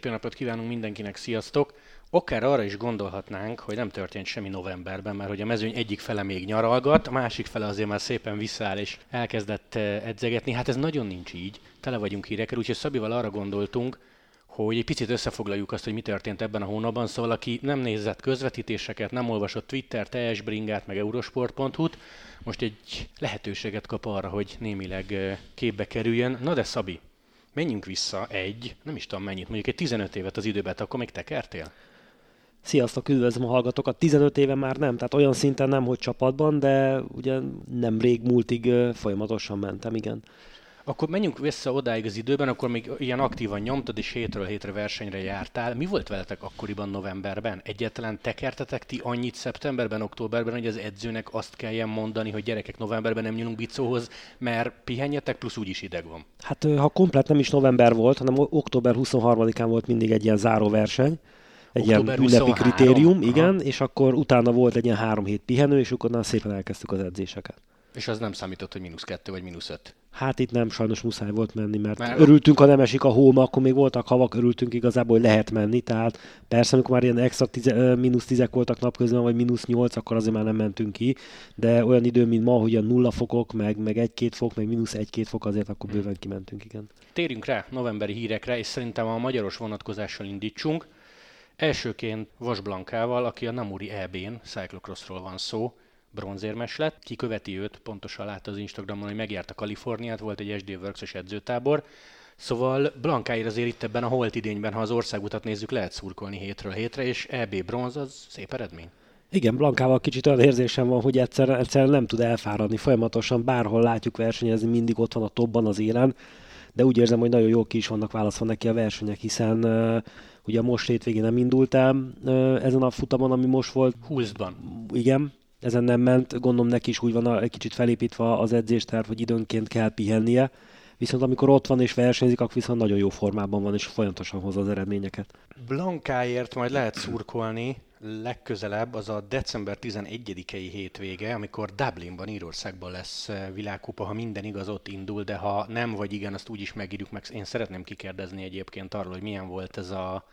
Szép jó napot kívánunk mindenkinek, sziasztok! Akár arra is gondolhatnánk, hogy nem történt semmi novemberben, mert hogy a mezőny egyik fele még nyaralgat, a másik fele azért már szépen visszaáll és elkezdett eh, edzegetni. Hát ez nagyon nincs így, tele vagyunk hírekkel, úgyhogy Szabival arra gondoltunk, hogy egy picit összefoglaljuk azt, hogy mi történt ebben a hónapban. Szóval aki nem nézett közvetítéseket, nem olvasott Twitter, TS Bringát, meg eurosport.hu-t, most egy lehetőséget kap arra, hogy némileg eh, képbe kerüljön. Na de Szabi, menjünk vissza egy, nem is tudom mennyit, mondjuk egy 15 évet az időben, akkor még tekertél? Sziasztok, üdvözlöm a hallgatókat. 15 éve már nem, tehát olyan szinten nem, hogy csapatban, de ugye nem rég múltig folyamatosan mentem, igen. Akkor menjünk vissza odáig az időben, akkor még ilyen aktívan nyomtad, és hétről hétre versenyre jártál. Mi volt veletek akkoriban novemberben? Egyetlen tekertetek ti annyit szeptemberben, októberben, hogy az edzőnek azt kelljen mondani, hogy gyerekek novemberben nem nyúlunk bicóhoz, mert pihenjetek, plusz úgyis ideg van. Hát ha komplet nem is november volt, hanem október 23-án volt mindig egy ilyen záróverseny, egy Október ilyen ünnepi kritérium, igen, Aha. és akkor utána volt egy ilyen három hét pihenő, és akkor szépen elkezdtük az edzéseket. És az nem számított, hogy mínusz kettő vagy mínusz öt? Hát itt nem, sajnos muszáj volt menni, mert, mert örültünk, ha nem esik a hó, akkor még voltak havak, örültünk igazából, hogy lehet menni, tehát persze, amikor már ilyen extra tize, mínusz tízek voltak napközben, vagy mínusz nyolc, akkor azért már nem mentünk ki, de olyan idő, mint ma, hogy a nulla fokok, meg, meg egy-két fok, meg mínusz egy-két fok, azért akkor bőven kimentünk, igen. Térjünk rá novemberi hírekre, és szerintem a magyaros vonatkozással indítsunk. Elsőként Vas Blankával, aki a Namuri EB-n, cyclocrossról van szó, bronzérmes lett. Ki követi őt, pontosan látta az Instagramon, hogy megjárta Kaliforniát, volt egy SD Works-os edzőtábor. Szóval Blankáért azért itt ebben a holt idényben, ha az országutat nézzük, lehet szurkolni hétről hétre, és EB bronz az szép eredmény. Igen, Blankával kicsit olyan érzésem van, hogy egyszer, egyszer nem tud elfáradni folyamatosan, bárhol látjuk versenyezni, mindig ott van a topban az élen, de úgy érzem, hogy nagyon jó ki is vannak válaszva neki a versenyek, hiszen uh, ugye most hétvégén nem indult el uh, ezen a futamon, ami most volt. Hulszban. Igen, ezen nem ment, gondolom neki is úgy van egy kicsit felépítve az edzésterv, hogy időnként kell pihennie, viszont amikor ott van és versenyzik, akkor viszont nagyon jó formában van, és folyamatosan hozza az eredményeket. Blankáért majd lehet szurkolni, legközelebb az a december 11-i hétvége, amikor Dublinban, Írországban lesz eh, világkupa, ha minden igaz, ott indul, de ha nem vagy igen, azt úgy is megírjuk meg. Én szeretném kikérdezni egyébként arról, hogy milyen volt ez a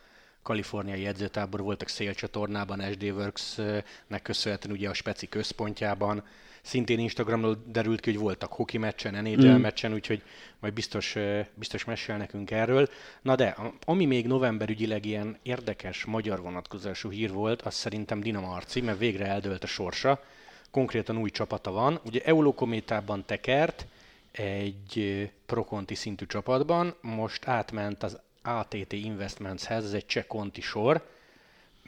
kaliforniai edzőtábor, voltak szélcsatornában, SD Works-nek köszönhetően ugye a Speci központjában, Szintén Instagramról derült ki, hogy voltak hoki meccsen, NHL mm. meccsen, úgyhogy majd biztos, biztos mesél nekünk erről. Na de, ami még november ügyileg ilyen érdekes magyar vonatkozású hír volt, az szerintem Dina Marci, mert végre eldőlt a sorsa. Konkrétan új csapata van. Ugye Eurokométában tekert, egy prokonti szintű csapatban, most átment az ATT Investmentshez, ez egy cseh konti sor,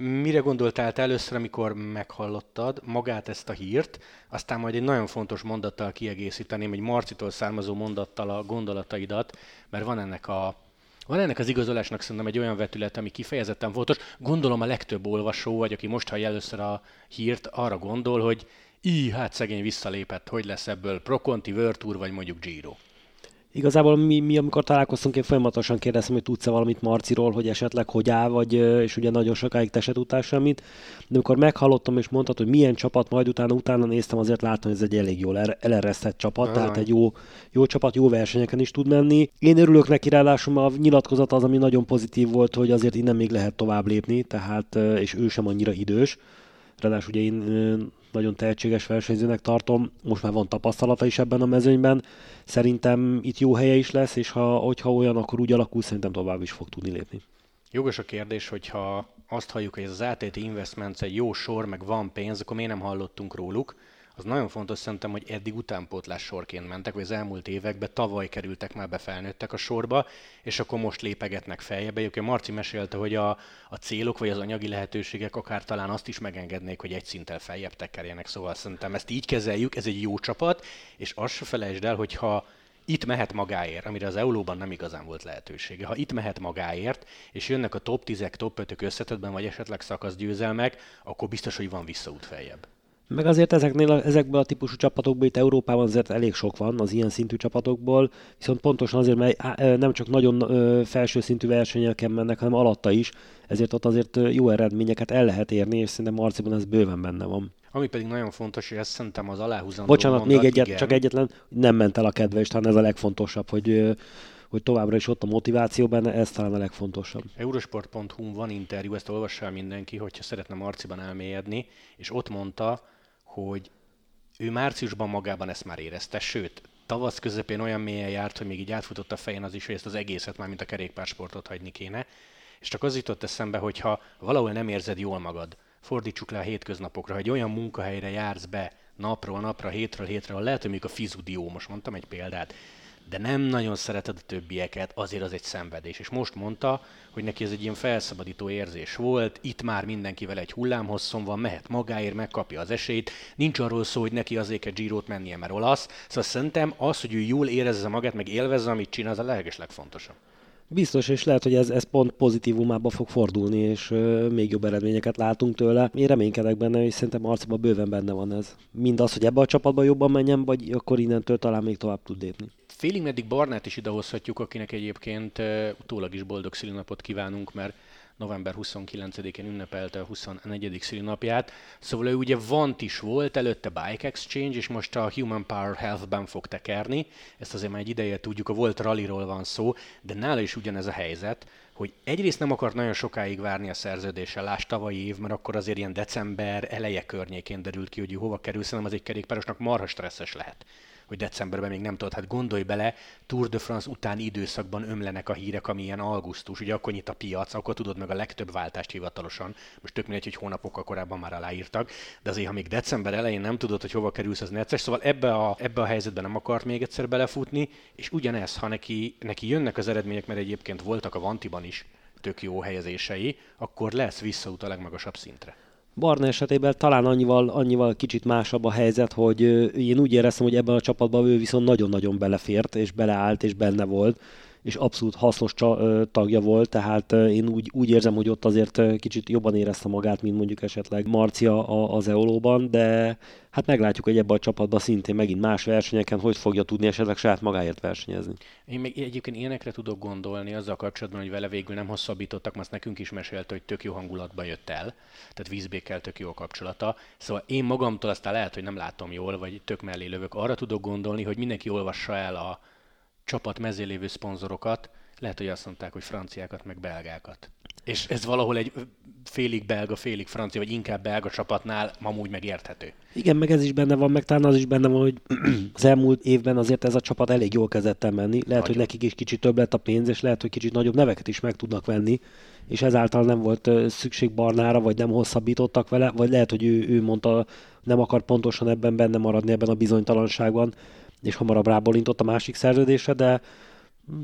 Mire gondoltál te először, amikor meghallottad magát ezt a hírt, aztán majd egy nagyon fontos mondattal kiegészíteném, egy Marcitól származó mondattal a gondolataidat, mert van ennek a van ennek az igazolásnak szerintem egy olyan vetület, ami kifejezetten fontos. Gondolom a legtöbb olvasó, vagy aki most hallja először a hírt, arra gondol, hogy így, hát szegény visszalépett, hogy lesz ebből Proconti, World Tour, vagy mondjuk Giro. Igazából mi, mi, amikor találkoztunk, én folyamatosan kérdeztem, hogy tudsz-e valamit Marciról, hogy esetleg hogy áll, vagy, és ugye nagyon sokáig te se tudtál semmit. De amikor meghallottam és mondtad, hogy milyen csapat, majd utána, utána néztem, azért láttam, hogy ez egy elég jól eleresztett csapat, Aha. tehát egy jó, jó csapat, jó versenyeken is tud menni. Én örülök neki, ráadásul a nyilatkozat az, ami nagyon pozitív volt, hogy azért innen még lehet tovább lépni, tehát, és ő sem annyira idős. Ráadásul ugye én nagyon tehetséges versenyzőnek tartom, most már van tapasztalata is ebben a mezőnyben, szerintem itt jó helye is lesz, és ha, hogyha olyan, akkor úgy alakul, szerintem tovább is fog tudni lépni. Jogos a kérdés, hogyha azt halljuk, hogy ez az ATT Investments egy jó sor, meg van pénz, akkor miért nem hallottunk róluk? Az nagyon fontos szerintem, hogy eddig utánpótlás sorként mentek, vagy az elmúlt években tavaly kerültek már be, felnőttek a sorba, és akkor most lépegetnek feljebb. Egyébként Marci mesélte, hogy a, a célok vagy az anyagi lehetőségek akár talán azt is megengednék, hogy egy szinttel feljebb tekerjenek, szóval szerintem ezt így kezeljük, ez egy jó csapat, és azt se felejtsd el, hogyha itt mehet magáért, amire az Eulóban nem igazán volt lehetősége. Ha itt mehet magáért, és jönnek a top 10 top 5 összetetben, vagy esetleg szakaszgyőzelmek, akkor biztos, hogy van visszaút feljebb. Meg azért ezeknél, ezekből a típusú csapatokból itt Európában azért elég sok van az ilyen szintű csapatokból, viszont pontosan azért, mert nem csak nagyon felső szintű versenyeken mennek, hanem alatta is, ezért ott azért jó eredményeket el lehet érni, és szerintem Marciban ez bőven benne van. Ami pedig nagyon fontos, hogy ezt szerintem az aláhúzandó Bocsánat, mondat, még egyet, igen. csak egyetlen, nem ment el a kedve, és talán ez a legfontosabb, hogy hogy továbbra is ott a motiváció benne, ez talán a legfontosabb. Eurosport.hu van interjú, ezt olvassa mindenki, hogyha szeretne Marciban elmélyedni, és ott mondta, hogy ő márciusban magában ezt már érezte, sőt, tavasz közepén olyan mélyen járt, hogy még így átfutott a fején az is, hogy ezt az egészet már, mint a kerékpársportot hagyni kéne. És csak az jutott eszembe, hogy ha valahol nem érzed jól magad, fordítsuk le a hétköznapokra, hogy olyan munkahelyre jársz be napról napra, hétről hétre, lehet, hogy még a fizudió, most mondtam egy példát, de nem nagyon szereted a többieket, azért az egy szenvedés. És most mondta, hogy neki ez egy ilyen felszabadító érzés volt, itt már mindenkivel egy hullámhosszon van, mehet magáért, megkapja az esélyt, nincs arról szó, hogy neki azért egy Girot mennie, mert olasz. Szóval szerintem az, hogy ő jól érezze magát, meg élvezze, amit csinál, az a leges legfontosabb. Biztos, és lehet, hogy ez, ez pont pozitívumába fog fordulni, és ö, még jobb eredményeket látunk tőle. Én reménykedek benne, és szerintem arcban bőven benne van ez. Mind az, hogy ebbe a csapatba jobban menjen, vagy akkor innentől talán még tovább tud lépni. Félig meddig Barnát is idehozhatjuk, akinek egyébként utólag is boldog szülinapot kívánunk, mert november 29-én ünnepelte a 24. szülinapját. Szóval ő ugye Vant is volt, előtte Bike Exchange, és most a Human Power Health-ben fog tekerni. Ezt azért már egy ideje tudjuk, a volt rallyról van szó, de nála is ugyanez a helyzet, hogy egyrészt nem akart nagyon sokáig várni a szerződéssel, láss tavalyi év, mert akkor azért ilyen december eleje környékén derült ki, hogy hova kerül, szerintem az egy kerékpárosnak marha stresszes lehet hogy decemberben még nem tudod, hát gondolj bele, Tour de France utáni időszakban ömlenek a hírek, ami ilyen augusztus, ugye akkor nyit a piac, akkor tudod meg a legtöbb váltást hivatalosan, most tök mindegy, hogy hónapokkal korábban már aláírtak, de azért, ha még december elején nem tudod, hogy hova kerülsz, az necces, szóval ebbe a, ebbe a helyzetben nem akart még egyszer belefutni, és ugyanez, ha neki, neki jönnek az eredmények, mert egyébként voltak a Vantiban is tök jó helyezései, akkor lesz visszaút a legmagasabb szintre. Barna esetében talán annyival, annyival kicsit másabb a helyzet, hogy én úgy éreztem, hogy ebben a csapatban ő viszont nagyon-nagyon belefért, és beleállt, és benne volt és abszolút hasznos tagja volt, tehát én úgy, úgy érzem, hogy ott azért kicsit jobban érezte magát, mint mondjuk esetleg Marcia az Eolóban, de hát meglátjuk, hogy ebben a csapatban szintén megint más versenyeken hogy fogja tudni esetleg saját magáért versenyezni. Én még egyébként ilyenekre tudok gondolni azzal kapcsolatban, hogy vele végül nem hosszabbítottak, azt nekünk is mesélte, hogy tök jó hangulatba jött el, tehát vízbékkel tök jó a kapcsolata. Szóval én magamtól aztán lehet, hogy nem látom jól, vagy tök mellé lövök. Arra tudok gondolni, hogy mindenki olvassa el a, csapat mezé lévő szponzorokat, lehet, hogy azt mondták, hogy franciákat, meg belgákat. És ez valahol egy félig belga, félig francia, vagy inkább belga csapatnál amúgy megérthető. Igen, meg ez is benne van, meg talán az is benne van, hogy az elmúlt évben azért ez a csapat elég jól kezdett el menni. Lehet, Nagyon. hogy nekik is kicsit több lett a pénz, és lehet, hogy kicsit nagyobb neveket is meg tudnak venni, és ezáltal nem volt szükség Barnára, vagy nem hosszabbítottak vele, vagy lehet, hogy ő, ő mondta, nem akar pontosan ebben benne maradni, ebben a bizonytalanságban, és hamarabb rábolintott a másik szerződésre, de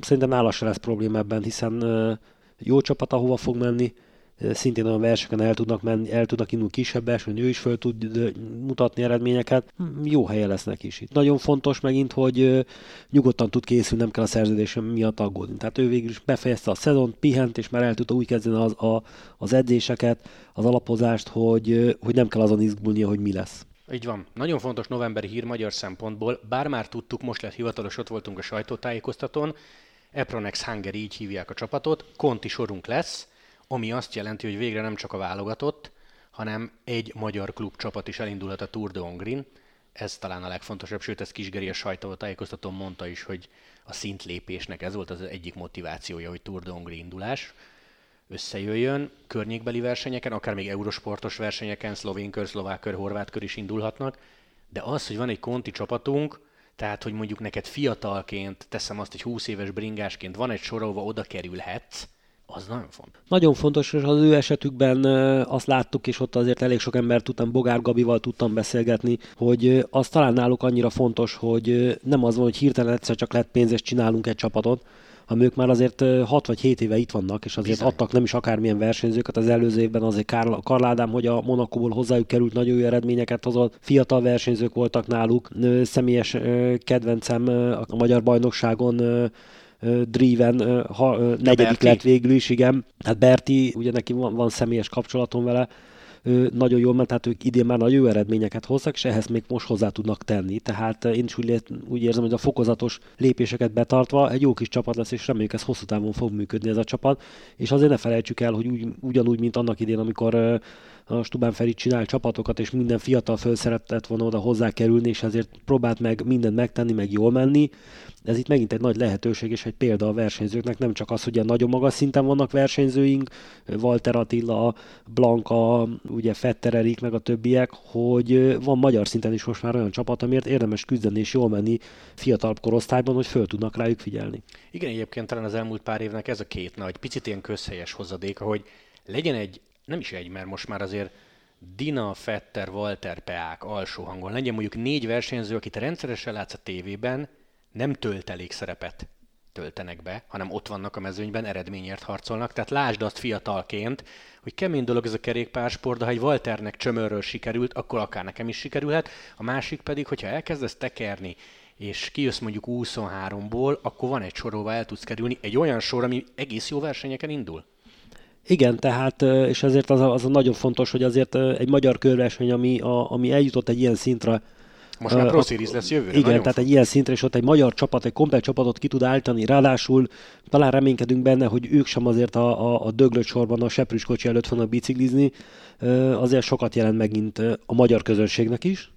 szerintem nála se lesz probléma ebben, hiszen jó csapat, ahova fog menni, szintén olyan versenyeken el tudnak, menni, el tudnak indulni kisebb versenyen, ő is föl tud mutatni eredményeket. Hm, jó helye lesz neki is itt. Nagyon fontos megint, hogy nyugodtan tud készülni, nem kell a szerződése miatt aggódni. Tehát ő végül is befejezte a szezon, pihent, és már el tudta úgy kezdeni az, a, az edzéseket, az alapozást, hogy, hogy nem kell azon izgulnia, hogy mi lesz. Így van. Nagyon fontos novemberi hír magyar szempontból, bár már tudtuk, most lett hivatalos, ott voltunk a sajtótájékoztatón, Epronex Hungary így hívják a csapatot, konti sorunk lesz, ami azt jelenti, hogy végre nem csak a válogatott, hanem egy magyar klub csapat is elindulhat a Tour de Hongrin. Ez talán a legfontosabb, sőt, ez Kisgeri a sajtótájékoztatón mondta is, hogy a szintlépésnek ez volt az egyik motivációja, hogy Tour de Hongri indulás összejöjjön, környékbeli versenyeken, akár még eurosportos versenyeken, szlovén kör, szlovák kör, horvát kör is indulhatnak, de az, hogy van egy konti csapatunk, tehát, hogy mondjuk neked fiatalként, teszem azt, egy 20 éves bringásként van egy sor, ahova oda kerülhetsz, az nagyon fontos. Nagyon fontos, és az ő esetükben azt láttuk, és ott azért elég sok ember tudtam, Bogár Gabival tudtam beszélgetni, hogy az talán náluk annyira fontos, hogy nem az van, hogy hirtelen egyszer csak lett pénz, és csinálunk egy csapatot, hanem ők már azért 6 vagy 7 éve itt vannak, és azért Bizony. adtak nem is akármilyen versenyzőket. Az előző évben azért Karl, Karl Ádám, hogy a Monakóból hozzájuk került, nagyon jó eredményeket hozott. Fiatal versenyzők voltak náluk. Személyes kedvencem a magyar bajnokságon Driven ha, negyedik Berti. lett végül is, igen. Hát Berti, ugye neki van, van személyes kapcsolatom vele, nagyon jól ment, tehát ők idén már nagyon jó eredményeket hoztak, és ehhez még most hozzá tudnak tenni. Tehát én is úgy, úgy érzem, hogy a fokozatos lépéseket betartva egy jó kis csapat lesz, és reméljük ez hosszú távon fog működni ez a csapat. És azért ne felejtsük el, hogy úgy, ugyanúgy, mint annak idén, amikor a Stubán Feri csinál csapatokat, és minden fiatal föl szeretett volna oda hozzá kerülni, és ezért próbált meg mindent megtenni, meg jól menni. Ez itt megint egy nagy lehetőség, és egy példa a versenyzőknek, nem csak az, hogy ilyen nagyon magas szinten vannak versenyzőink, Walter Attila, Blanka, ugye Fetter Erik, meg a többiek, hogy van magyar szinten is most már olyan csapat, amiért érdemes küzdeni és jól menni fiatalabb korosztályban, hogy föl tudnak rájuk figyelni. Igen, egyébként talán az elmúlt pár évnek ez a két nagy, picit ilyen közhelyes hozadéka, hogy legyen egy nem is egy, mert most már azért Dina, Fetter, Walter, Peák alsó hangon legyen mondjuk négy versenyző, akit rendszeresen látsz a tévében, nem tölt elég szerepet töltenek be, hanem ott vannak a mezőnyben, eredményért harcolnak. Tehát lásd azt fiatalként, hogy kemény dolog ez a kerékpársport, de ha egy Walternek csömörről sikerült, akkor akár nekem is sikerülhet. A másik pedig, hogyha elkezdesz tekerni, és kijössz mondjuk 23-ból, akkor van egy sorolva el tudsz kerülni, egy olyan sor, ami egész jó versenyeken indul. Igen, tehát, és ezért az a, az a nagyon fontos, hogy azért egy magyar körverseny, ami, a, ami eljutott egy ilyen szintre, most már Pro Series lesz jövőre. Igen, tehát egy ilyen szintre, és ott egy magyar csapat, egy komplet csapatot ki tud állítani, ráadásul talán reménykedünk benne, hogy ők sem azért a, a, a döglött sorban a seprűs kocsi előtt fognak biciklizni, azért sokat jelent megint a magyar közönségnek is,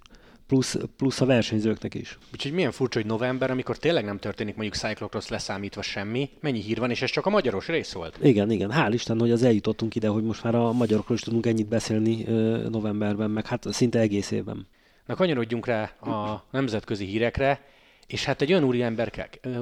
plusz, plusz a versenyzőknek is. Úgyhogy milyen furcsa, hogy november, amikor tényleg nem történik mondjuk Cyclocross leszámítva semmi, mennyi hír van, és ez csak a magyaros rész volt. Igen, igen. Hál' Isten, hogy az eljutottunk ide, hogy most már a magyarokról is tudunk ennyit beszélni novemberben, meg hát szinte egész évben. Na kanyarodjunk rá a nemzetközi hírekre, és hát egy olyan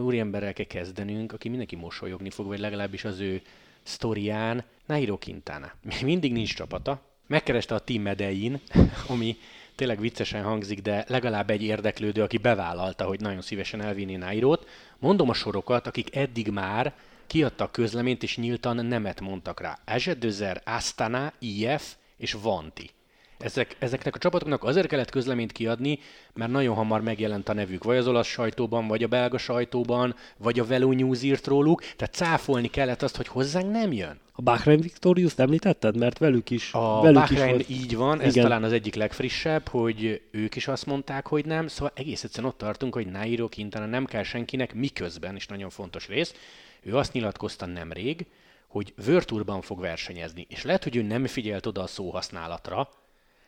úriemberrel kell kezdenünk, aki mindenki mosolyogni fog, vagy legalábbis az ő sztorián, Nairo Quintana. Mindig nincs csapata, megkereste a Team Medein, ami tényleg viccesen hangzik, de legalább egy érdeklődő, aki bevállalta, hogy nagyon szívesen elvinni Nairót. Mondom a sorokat, akik eddig már kiadtak közleményt és nyíltan nemet mondtak rá. Ezsedözer, Astana, IF és Vanti. Ezek, ezeknek a csapatoknak azért kellett közleményt kiadni, mert nagyon hamar megjelent a nevük, vagy az olasz sajtóban, vagy a belga sajtóban, vagy a Velo News írt róluk, tehát cáfolni kellett azt, hogy hozzánk nem jön. A Bahrain Victorious említetted? Mert velük is. A velük Bahrain is így van, ez Igen. talán az egyik legfrissebb, hogy ők is azt mondták, hogy nem, szóval egész egyszerűen ott tartunk, hogy Nairo Quintana nem kell senkinek, miközben, és nagyon fontos rész, ő azt nyilatkozta nemrég, hogy Virtuurban fog versenyezni, és lehet, hogy ő nem figyelt oda a szóhasználatra,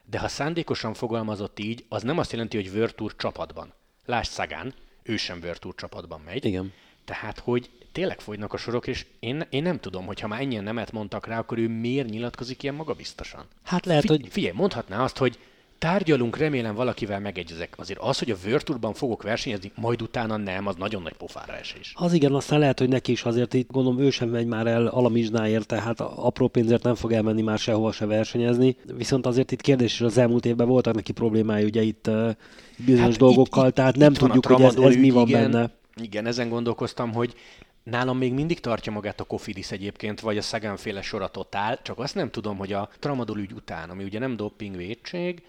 de ha szándékosan fogalmazott így, az nem azt jelenti, hogy Virtuur csapatban. Lásd Szagán, ő sem Virtuur csapatban megy. Igen. Tehát, hogy tényleg fogynak a sorok, és én, én nem tudom, hogy ha már ennyien nemet mondtak rá, akkor ő miért nyilatkozik ilyen magabiztosan. Hát lehet, Fi- hogy... Figyelj, mondhatná azt, hogy tárgyalunk, remélem valakivel megegyezek. Azért az, hogy a Virtuurban fogok versenyezni, majd utána nem, az nagyon nagy pofára esés. Az igen, aztán lehet, hogy neki is azért itt gondolom ő sem megy már el alamizsnáért, tehát apró pénzért nem fog elmenni már sehova se versenyezni. Viszont azért itt kérdés is az elmúlt évben voltak neki problémái ugye itt bizonyos hát dolgokkal, itt, tehát itt, nem itt tudjuk, hogy ez, ez mi van igen, benne. Igen, ezen gondolkoztam, hogy Nálam még mindig tartja magát a Kofidis egyébként, vagy a Szegánféle sor a Totál, csak azt nem tudom, hogy a Tramadol ügy után, ami ugye nem doping védség,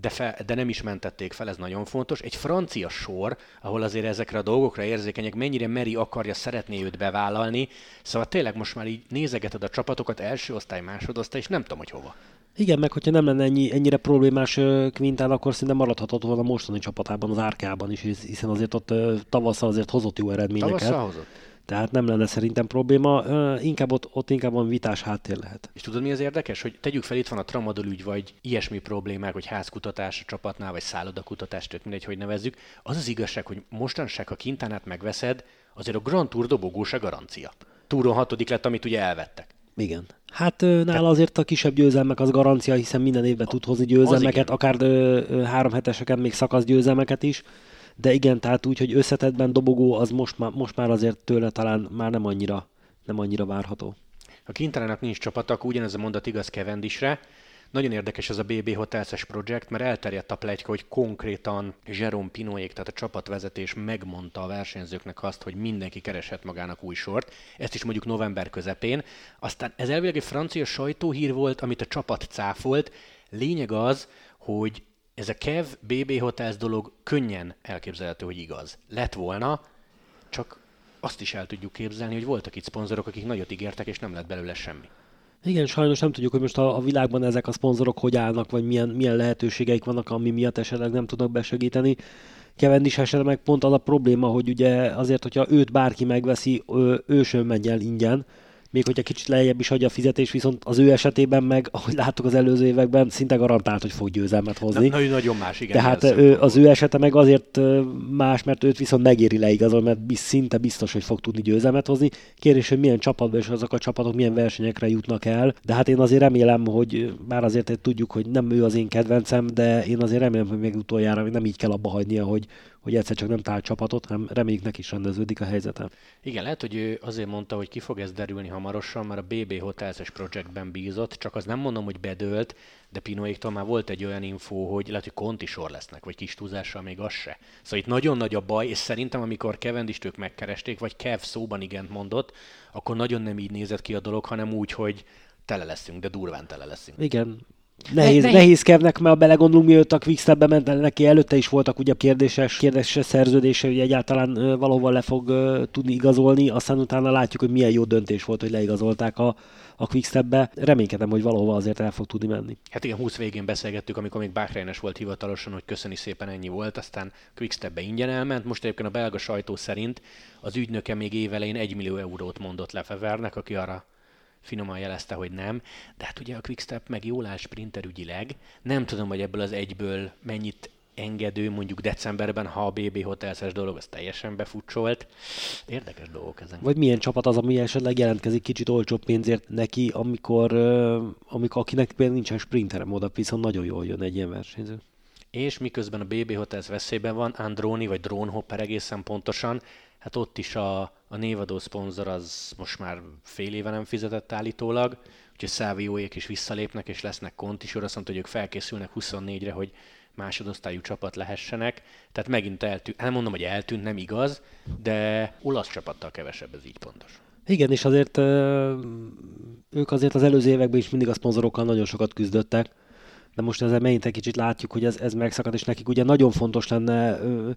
de, fe, de nem is mentették fel, ez nagyon fontos. Egy francia sor, ahol azért ezekre a dolgokra érzékenyek, mennyire meri akarja, szeretné őt bevállalni. Szóval tényleg most már így nézegeted a csapatokat, első osztály, másodosztály, és nem tudom, hogy hova. Igen, meg hogyha nem lenne ennyi, ennyire problémás Quintán, akkor szinte maradhatott volna a mostani csapatában, az árkában is, hiszen azért ott tavasszal azért hozott jó eredményeket. Tavasszal hozott. Tehát nem lenne szerintem probléma, inkább ott, ott inkább van vitás háttér lehet. És tudod mi az érdekes? Hogy tegyük fel, itt van a tramadol ügy, vagy ilyesmi problémák, hogy házkutatás a csapatnál, vagy szállodakutatás, tök mindegy, hogy nevezzük. Az az igazság, hogy mostanság, ha kintánát megveszed, azért a Grand Tour dobogósa garancia. Túron hatodik lett, amit ugye elvettek. Igen. Hát nála azért a kisebb győzelmek az garancia, hiszen minden évben tud hozni győzelmeket, akár három heteseken még szakasz győzelmeket is de igen, tehát úgy, hogy összetettben dobogó, az most már, most már azért tőle talán már nem annyira, nem annyira várható. A Kintalának nincs csapata, akkor ugyanez a mondat igaz Kevendisre. Nagyon érdekes ez a BB Hotels projekt, mert elterjedt a plegyka, hogy konkrétan Jerome Pinoék, tehát a csapatvezetés megmondta a versenyzőknek azt, hogy mindenki kereshet magának új sort. Ezt is mondjuk november közepén. Aztán ez elvileg egy francia sajtóhír volt, amit a csapat cáfolt. Lényeg az, hogy ez a Kev BB Hotels dolog könnyen elképzelhető, hogy igaz. Lett volna, csak azt is el tudjuk képzelni, hogy voltak itt szponzorok, akik nagyot ígértek, és nem lett belőle semmi. Igen, sajnos nem tudjuk, hogy most a, a világban ezek a szponzorok hogy állnak, vagy milyen, milyen lehetőségeik vannak, ami miatt esetleg nem tudnak besegíteni. Cavendish esetleg meg pont az a probléma, hogy ugye azért, hogyha őt bárki megveszi, ő, ő sem megy el ingyen, még hogyha kicsit lejjebb is adja a fizetés, viszont az ő esetében meg, ahogy láttuk az előző években, szinte garantált, hogy fog győzelmet hozni. Na, nagyon más, igen. Tehát ő, az ő esete meg azért más, mert őt viszont megéri leigazol, mert szinte biztos, hogy fog tudni győzelmet hozni. Kérdés, hogy milyen csapatban és azok a csapatok milyen versenyekre jutnak el. De hát én azért remélem, hogy bár azért tudjuk, hogy nem ő az én kedvencem, de én azért remélem, hogy még utoljára nem így kell abba hagynia, hogy, hogy egyszer csak nem talált csapatot, hanem reméljük neki is rendeződik a helyzete. Igen, lehet, hogy ő azért mondta, hogy ki fog ez derülni hamarosan, mert a BB Hotels-es projektben bízott, csak az nem mondom, hogy bedőlt, de Pinoéktól már volt egy olyan info, hogy lehet, hogy konti sor lesznek, vagy kis túlzással még az se. Szóval itt nagyon nagy a baj, és szerintem amikor Kevendist ők megkeresték, vagy Kev szóban igent mondott, akkor nagyon nem így nézett ki a dolog, hanem úgy, hogy tele leszünk, de durván tele leszünk. Igen, Nehéz, ne, nehéz kevnek, mert a belegondolunk, mielőtt a Quickstepbe ment, neki előtte is voltak ugye kérdéses, kérdéses szerződése, hogy egyáltalán valahol le fog uh, tudni igazolni, aztán utána látjuk, hogy milyen jó döntés volt, hogy leigazolták a, a Quickstepbe. Reménykedem, hogy valahova azért el fog tudni menni. Hát igen, 20 végén beszélgettük, amikor még Bahreines volt hivatalosan, hogy köszöni szépen ennyi volt, aztán Quickstepbe ingyen elment. Most egyébként a belga sajtó szerint az ügynöke még évelején 1 millió eurót mondott Lefevernek, aki arra finoman jelezte, hogy nem, de hát ugye a Quickstep meg jól áll sprinterügyileg, nem tudom, hogy ebből az egyből mennyit engedő mondjuk decemberben, ha a BB Hotelses dolog az teljesen befutcsolt. Érdekes dolgok ezen. Vagy milyen csapat az, ami esetleg jelentkezik kicsit olcsóbb pénzért neki, amikor, amikor akinek például nincsen sprinterem oda, viszont nagyon jól jön egy ilyen versenyző. És miközben a BB Hotels veszélyben van, Androni vagy Drone Hopper egészen pontosan, hát ott is a, a névadó szponzor az most már fél éve nem fizetett állítólag, úgyhogy Szávióék is visszalépnek, és lesznek is, azt mondta, hogy ők felkészülnek 24-re, hogy másodosztályú csapat lehessenek. Tehát megint eltűnt, nem mondom, hogy eltűnt, nem igaz, de olasz csapattal kevesebb, ez így pontos. Igen, és azért ők azért az előző években is mindig a szponzorokkal nagyon sokat küzdöttek, de most ezzel megint egy kicsit látjuk, hogy ez, ez megszakad, és nekik ugye nagyon fontos lenne ö,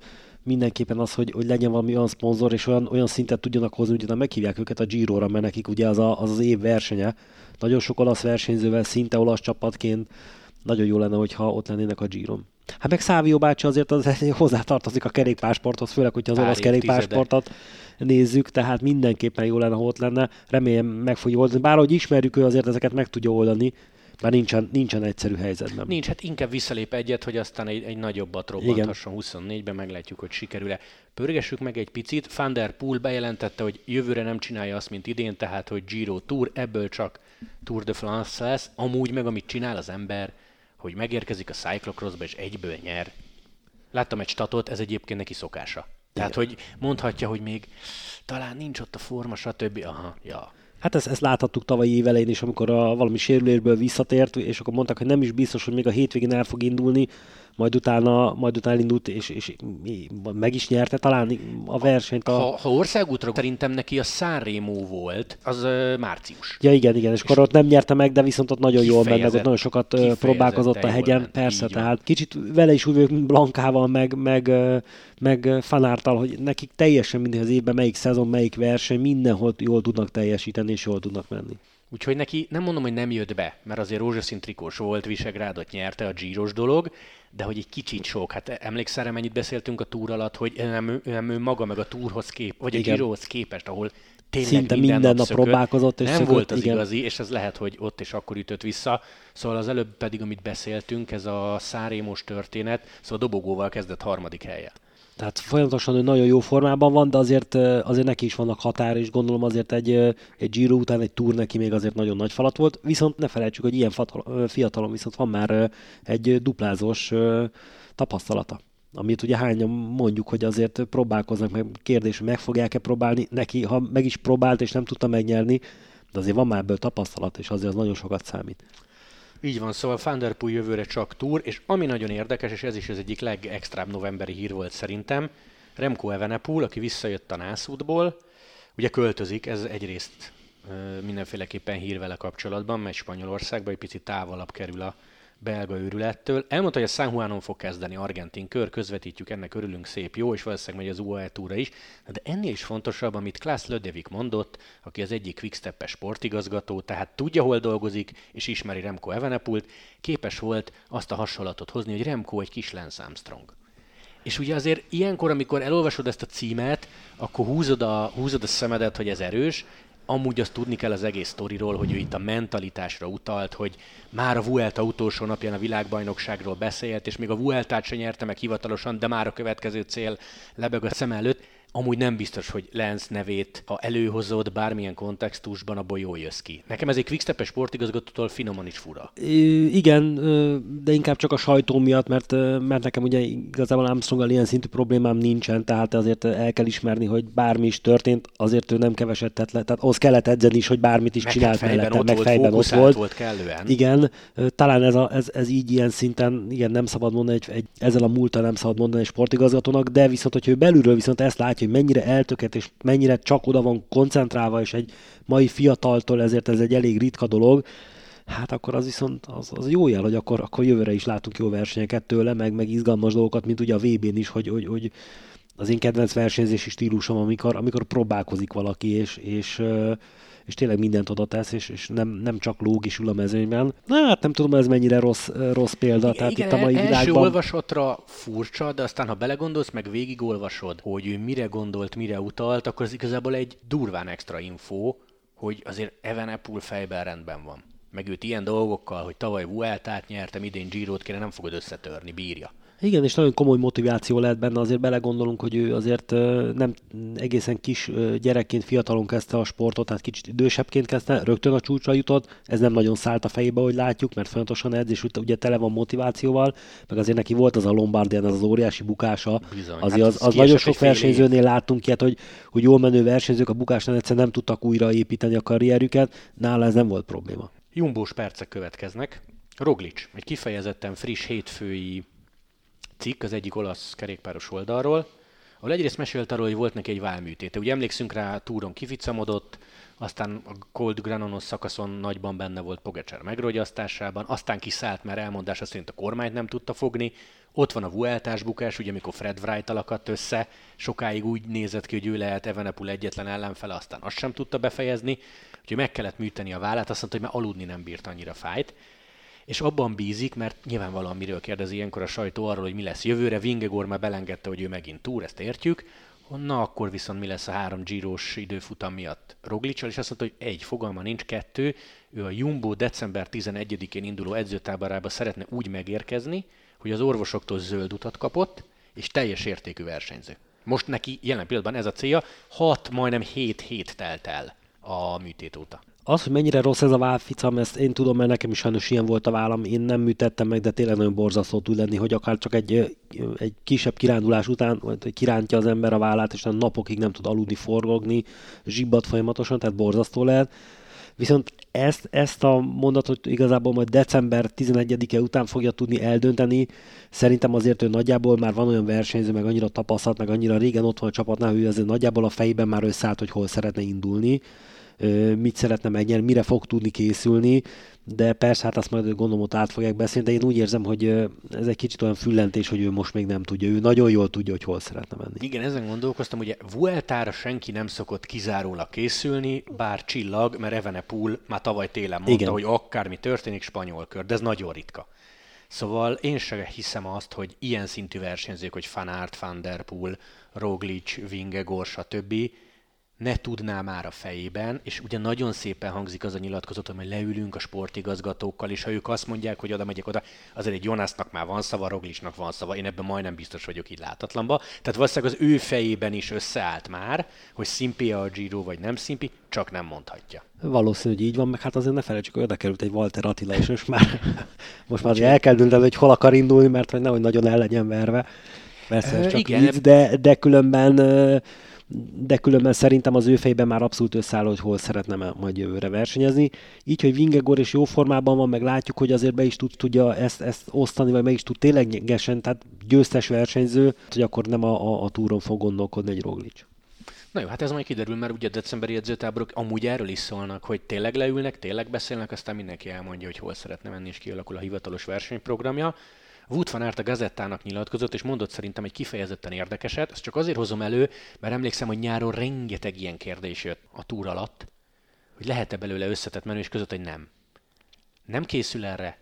mindenképpen az, hogy, hogy legyen valami olyan szponzor, és olyan, olyan szintet tudjanak hozni, hogy meghívják őket a Giro-ra, mert nekik ugye az, a, az az év versenye. Nagyon sok olasz versenyzővel, szinte olasz csapatként nagyon jó lenne, hogyha ott lennének a Giro-n. Hát meg Szávio bácsi azért az hozzátartozik a kerékpásporthoz, főleg, hogyha az Pár olasz kerékpásportot nézzük, tehát mindenképpen jó lenne, ha ott lenne. Remélem meg fogja oldani. Bár ahogy ismerjük, ő azért ezeket meg tudja oldani, már nincsen, nincsen egyszerű helyzetben. Nincs, hát inkább visszalép egyet, hogy aztán egy, egy nagyobbat robbanthasson 24-ben, meglátjuk, hogy sikerül-e. Pörgessük meg egy picit. Van der Poel bejelentette, hogy jövőre nem csinálja azt, mint idén, tehát, hogy Giro Tour, ebből csak Tour de France lesz. Amúgy meg, amit csinál az ember, hogy megérkezik a cyclocrossba és egyből nyer. Láttam egy statot, ez egyébként neki szokása. Tehát, Igen. hogy mondhatja, hogy még talán nincs ott a forma, stb. Aha, ja. Hát ezt, ezt láthattuk tavalyi évelején is, amikor a valami sérülésből visszatért, és akkor mondták, hogy nem is biztos, hogy még a hétvégén el fog indulni, majd utána, majd utána elindult, és, és meg is nyerte talán a versenyt. A... Ha, ha országútra szerintem neki a Sanremo volt, az uh, március. Ja igen, igen, és, és akkor ott nem nyerte meg, de viszont ott nagyon jól ment, meg ott nagyon sokat próbálkozott a hegyen, ment, persze, tehát kicsit vele is úgy vagyok, Blankával, meg, meg, meg Fanártal, hogy nekik teljesen minden az évben melyik szezon, melyik verseny, mindenhol jól tudnak teljesíteni, és jól tudnak menni. Úgyhogy neki nem mondom, hogy nem jött be, mert azért rózsaszín trikós volt, Visegrádot nyerte a Giros dolog, de hogy egy kicsit sok. Hát emlékszel rá, mennyit beszéltünk a túr alatt, hogy nem, nem ő maga meg a túrhoz kép, vagy a Girohoz képest, ahol tényleg Szinte minden, minden nap, nap próbálkozott. És nem szökött, volt az igen. igazi, és ez lehet, hogy ott is akkor ütött vissza. Szóval az előbb pedig, amit beszéltünk, ez a szárémos történet, szóval dobogóval kezdett harmadik helye. Tehát folyamatosan ő nagyon jó formában van, de azért, azért neki is vannak határ, és gondolom azért egy, egy Giro után egy túr neki még azért nagyon nagy falat volt. Viszont ne felejtsük, hogy ilyen fiatalon viszont van már egy duplázós tapasztalata amit ugye hányan mondjuk, hogy azért próbálkoznak, meg kérdés, meg fogják-e próbálni. Neki, ha meg is próbált és nem tudta megnyerni, de azért van már ebből tapasztalat, és azért az nagyon sokat számít. Így van, szóval Thunderpool jövőre csak túr, és ami nagyon érdekes, és ez is az egyik legextrább novemberi hír volt szerintem, Remco Evenepoel, aki visszajött a nászútból, ugye költözik, ez egyrészt mindenféleképpen hír vele kapcsolatban, megy Spanyolországba, egy picit távolabb kerül a belga őrülettől. Elmondta, hogy a San Juanon fog kezdeni argentin kör, közvetítjük, ennek örülünk szép, jó, és valószínűleg megy az UAE túra is. De ennél is fontosabb, amit Klaas Lödevik mondott, aki az egyik quickstep sportigazgató, tehát tudja, hol dolgozik, és ismeri Remco Evenepult, képes volt azt a hasonlatot hozni, hogy Remco egy kis Lance Armstrong. És ugye azért ilyenkor, amikor elolvasod ezt a címet, akkor húzod a, húzod a szemedet, hogy ez erős, amúgy azt tudni kell az egész sztoriról, hogy ő itt a mentalitásra utalt, hogy már a Vuelta utolsó napján a világbajnokságról beszélt, és még a Vueltát se nyerte meg hivatalosan, de már a következő cél lebeg a szem előtt amúgy nem biztos, hogy Lens nevét, ha előhozod bármilyen kontextusban, abból jól jössz ki. Nekem ez egy quickstep sportigazgatótól finoman is fura. I- igen, de inkább csak a sajtó miatt, mert, mert nekem ugye igazából Armstronggal ilyen szintű problémám nincsen, tehát azért el kell ismerni, hogy bármi is történt, azért ő nem keveset tett le. Tehát az kellett edzeni is, hogy bármit is meg csinált fejben mellette, ott meg volt, fejben ott volt. volt kellően. Igen, talán ez, a, ez, ez, így ilyen szinten, igen, nem szabad mondani, egy, egy, ezzel a múltal nem szabad mondani egy sportigazgatónak, de viszont, hogy ő belülről viszont ezt látja, hogy mennyire eltöket, és mennyire csak oda van koncentrálva, és egy mai fiataltól ezért ez egy elég ritka dolog, hát akkor az viszont az, az jó jel, hogy akkor, akkor jövőre is látunk jó versenyeket tőle, meg, meg izgalmas dolgokat, mint ugye a VB-n is, hogy, hogy, hogy az én kedvenc versenyzési stílusom, amikor, amikor próbálkozik valaki, és, és és tényleg mindent oda tesz, és, és nem, nem csak lóg is ül a mezőnyben. Na, hát nem tudom, ez mennyire rossz, rossz példa. Tehát Igen, itt a mai első világban... olvasatra furcsa, de aztán ha belegondolsz, meg végigolvasod, hogy ő mire gondolt, mire utalt, akkor ez igazából egy durván extra info, hogy azért Evenepul fejben rendben van. Meg őt ilyen dolgokkal, hogy tavaly Vueltát nyertem, idén Girot kéne, nem fogod összetörni, bírja. Igen, és nagyon komoly motiváció lehet benne, azért belegondolunk, hogy ő azért nem egészen kis gyerekként, fiatalon kezdte a sportot, tehát kicsit idősebbként kezdte, rögtön a csúcsra jutott, ez nem nagyon szállt a fejébe, hogy látjuk, mert folyamatosan edz, és ugye tele van motivációval, meg azért neki volt az a Lombardian, az az óriási bukása, Bizony, azért hát az, az, az nagyon sok versenyzőnél láttunk ilyet, hogy, hogy jól menő versenyzők a bukásnál egyszer nem tudtak újraépíteni a karrierüket, nála ez nem volt probléma. Jumbós percek következnek. Roglic, egy kifejezetten friss hétfői cikk az egyik olasz kerékpáros oldalról, ahol egyrészt mesélt arról, hogy volt neki egy válműtéte. Ugye emlékszünk rá, túron kificamodott, aztán a Cold Granonos szakaszon nagyban benne volt Pogacsár megrogyasztásában, aztán kiszállt, mert elmondása szerint a kormányt nem tudta fogni, ott van a Vueltás bukás, ugye amikor Fred Wright alakadt össze, sokáig úgy nézett ki, hogy ő lehet Evenepul egyetlen ellenfele, aztán azt sem tudta befejezni, úgyhogy meg kellett műteni a vállát, azt mondta, hogy már aludni nem bírt annyira fájt és abban bízik, mert nyilvánvalóan miről kérdezi ilyenkor a sajtó arról, hogy mi lesz jövőre, Vingegor már belengedte, hogy ő megint túr, ezt értjük, na akkor viszont mi lesz a három gyíros időfutam miatt Roglicsal, és azt mondta, hogy egy, fogalma nincs, kettő, ő a Jumbo december 11-én induló edzőtáborába szeretne úgy megérkezni, hogy az orvosoktól zöld utat kapott, és teljes értékű versenyző. Most neki jelen pillanatban ez a célja, 6, majdnem 7 hét telt el a műtét óta. Az, hogy mennyire rossz ez a válficam, ezt én tudom, mert nekem is sajnos ilyen volt a vállam, én nem műtettem meg, de tényleg nagyon borzasztó tud lenni, hogy akár csak egy, egy kisebb kirándulás után kirántja az ember a vállát, és napokig nem tud aludni, forgogni, zsibbat folyamatosan, tehát borzasztó lehet. Viszont ezt, ezt a mondatot igazából majd december 11-e után fogja tudni eldönteni. Szerintem azért ő nagyjából már van olyan versenyző, meg annyira tapasztalt, meg annyira régen ott van a csapatnál, hogy azért nagyjából a fejében már összeállt, hogy hol szeretne indulni mit szeretne megnyerni, mire fog tudni készülni, de persze hát azt majd gondolom ott át fogják beszélni, de én úgy érzem, hogy ez egy kicsit olyan füllentés, hogy ő most még nem tudja, ő nagyon jól tudja, hogy hol szeretne menni. Igen, ezen gondolkoztam, ugye Vueltára senki nem szokott kizárólag készülni, bár csillag, mert Evenepul már tavaly télen mondta, Igen. hogy akármi történik, spanyol kör, de ez nagyon ritka. Szóval én sem hiszem azt, hogy ilyen szintű versenyzők, hogy Fanart, Van Der Poel, Roglic, Vingegor, stb ne tudná már a fejében, és ugye nagyon szépen hangzik az a nyilatkozat, hogy leülünk a sportigazgatókkal, és ha ők azt mondják, hogy oda megyek oda, azért egy Jonasnak már van szava, Roglicsnak van szava, én ebben majdnem biztos vagyok így látatlanba. Tehát valószínűleg az ő fejében is összeállt már, hogy szimpi a Giro vagy nem szimpi, csak nem mondhatja. Valószínű, hogy így van, meg hát azért ne felejtsük, hogy oda került egy Walter Attila, és most már, most már el kell dönteni, hogy hol akar indulni, mert hogy nehogy nagyon el legyen verve. Persze, csak igen, így, de, de különben de különben szerintem az ő fejben már abszolút összeáll, hogy hol szeretne majd jövőre versenyezni. Így, hogy Vingegor is jó formában van, meg látjuk, hogy azért be is tud, tudja ezt, ezt osztani, vagy meg is tud ténylegesen, tehát győztes versenyző, hogy akkor nem a, a, a túron fog gondolkodni egy Roglic. Na jó, hát ez majd kiderül, mert ugye a decemberi edzőtáborok amúgy erről is szólnak, hogy tényleg leülnek, tényleg beszélnek, aztán mindenki elmondja, hogy hol szeretne menni, és kialakul a hivatalos versenyprogramja. Wood van Aert a gazettának nyilatkozott, és mondott szerintem egy kifejezetten érdekeset. Ezt csak azért hozom elő, mert emlékszem, hogy nyáron rengeteg ilyen kérdés jött a túr alatt, hogy lehet-e belőle összetett menő, és között, hogy nem. Nem készül erre,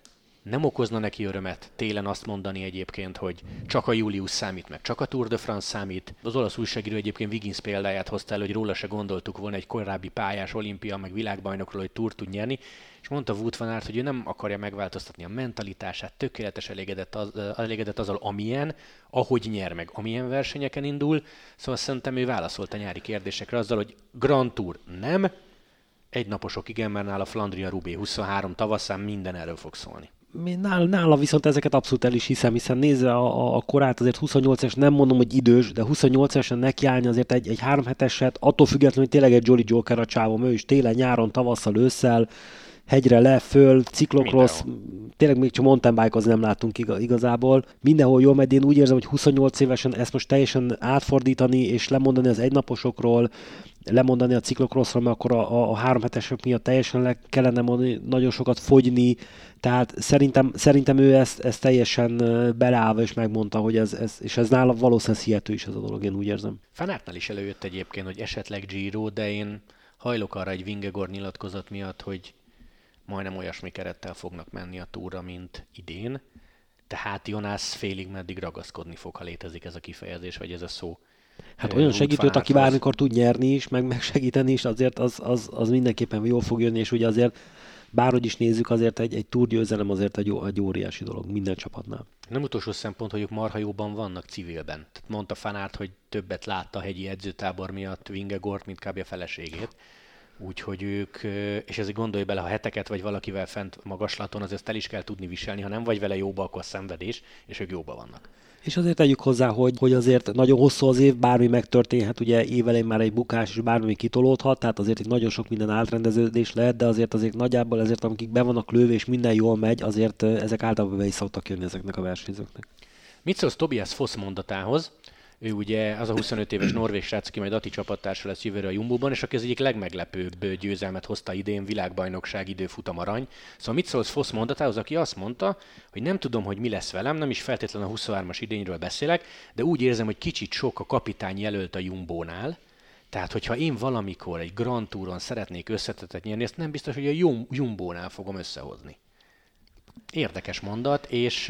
nem okozna neki örömet télen azt mondani egyébként, hogy csak a július számít, meg csak a Tour de France számít. Az olasz újságíró egyébként Wiggins példáját hozta el, hogy róla se gondoltuk volna egy korábbi pályás olimpia, meg világbajnokról, hogy túr tud nyerni, és mondta Wout van Aert, hogy ő nem akarja megváltoztatni a mentalitását, tökéletes elégedett, az, elégedett azzal, amilyen, ahogy nyer meg, amilyen versenyeken indul. Szóval szerintem ő válaszolt a nyári kérdésekre azzal, hogy Grand Tour nem, egy naposok igen, mert nála Flandria Rubé 23 tavaszán minden erről fog szólni nála, nála viszont ezeket abszolút el is hiszem, hiszen nézve a, a, korát, azért 28 es nem mondom, hogy idős, de 28 esen nekiállni azért egy, egy három heteset, attól függetlenül, hogy tényleg egy Jolly Joker a csávom, ő is télen, nyáron, tavasszal, ősszel, hegyre le, föl, ciklokross, tényleg még csak mountain bike nem látunk igazából. Mindenhol jól megy, én úgy érzem, hogy 28 évesen ezt most teljesen átfordítani és lemondani az egynaposokról, lemondani a ciklokrosszról, mert akkor a, a, a három hetesek miatt teljesen le kellene mondani, nagyon sokat fogyni, tehát szerintem, szerintem ő ezt, ezt teljesen beleállva és megmondta, hogy ez, ez és ez nála valószínűleg hihető is ez a dolog, én úgy érzem. Fanártnál is előjött egyébként, hogy esetleg Giro, de én hajlok arra egy Vingegor nyilatkozat miatt, hogy majdnem olyasmi kerettel fognak menni a túra, mint idén. Tehát Jonász félig meddig ragaszkodni fog, ha létezik ez a kifejezés, vagy ez a szó. Hát olyan segítőt, aki bármikor tud nyerni is, meg megsegíteni is, azért az, az, az mindenképpen jól fog jönni, és ugye azért bárhogy is nézzük, azért egy, egy túrgyőzelem azért egy, egy óriási dolog minden csapatnál. Nem utolsó szempont, hogy ők marha jóban vannak civilben. Tehát mondta Fanárt, hogy többet látta a hegyi edzőtábor miatt Vingegort, mint kb. a feleségét. Úgyhogy ők, és ezért gondolj bele, ha heteket vagy valakivel fent magaslaton, az ezt el is kell tudni viselni, ha nem vagy vele jóba, akkor szenvedés, és ők jóba vannak. És azért tegyük hozzá, hogy, hogy azért nagyon hosszú az év, bármi megtörténhet, ugye évelején már egy bukás, és bármi kitolódhat, tehát azért itt nagyon sok minden átrendeződés lehet, de azért azért nagyjából ezért, amik be vannak lőve, és minden jól megy, azért ezek általában be is szoktak jönni ezeknek a versenyzőknek. Mit szólsz Tobias Foss mondatához? Ő ugye az a 25 éves norvég srác, aki majd Ati csapattársa lesz jövőre a Jumbo-ban, és aki az egyik legmeglepőbb győzelmet hozta idén, világbajnokság időfutam arany. Szóval mit szólsz Fosz mondatához, aki azt mondta, hogy nem tudom, hogy mi lesz velem, nem is feltétlenül a 23-as idényről beszélek, de úgy érzem, hogy kicsit sok a kapitány jelölt a Jumbo-nál, tehát, hogyha én valamikor egy Grand Touron szeretnék összetetet nyerni, ezt nem biztos, hogy a Jumbo-nál fogom összehozni. Érdekes mondat, és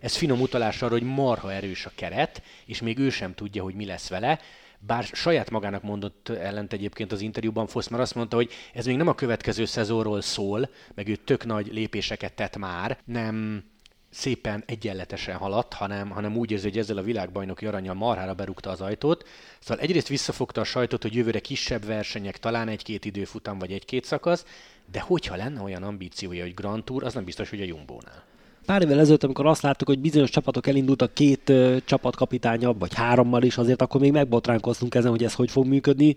ez finom utalás arra, hogy marha erős a keret, és még ő sem tudja, hogy mi lesz vele. Bár saját magának mondott ellent egyébként az interjúban Fosz, mert azt mondta, hogy ez még nem a következő szezonról szól, meg ő tök nagy lépéseket tett már, nem szépen egyenletesen haladt, hanem, hanem úgy érzi, hogy ezzel a világbajnoki aranyal marhára berúgta az ajtót. Szóval egyrészt visszafogta a sajtot, hogy jövőre kisebb versenyek, talán egy-két időfutam vagy egy-két szakasz, de hogyha lenne olyan ambíciója, hogy Grand Tour, az nem biztos, hogy a Jumbo-nál. Pár évvel ezelőtt, amikor azt láttuk, hogy bizonyos csapatok elindultak két uh, csapatkapitánya, vagy hárommal is, azért akkor még megbotránkoztunk ezen, hogy ez hogy fog működni.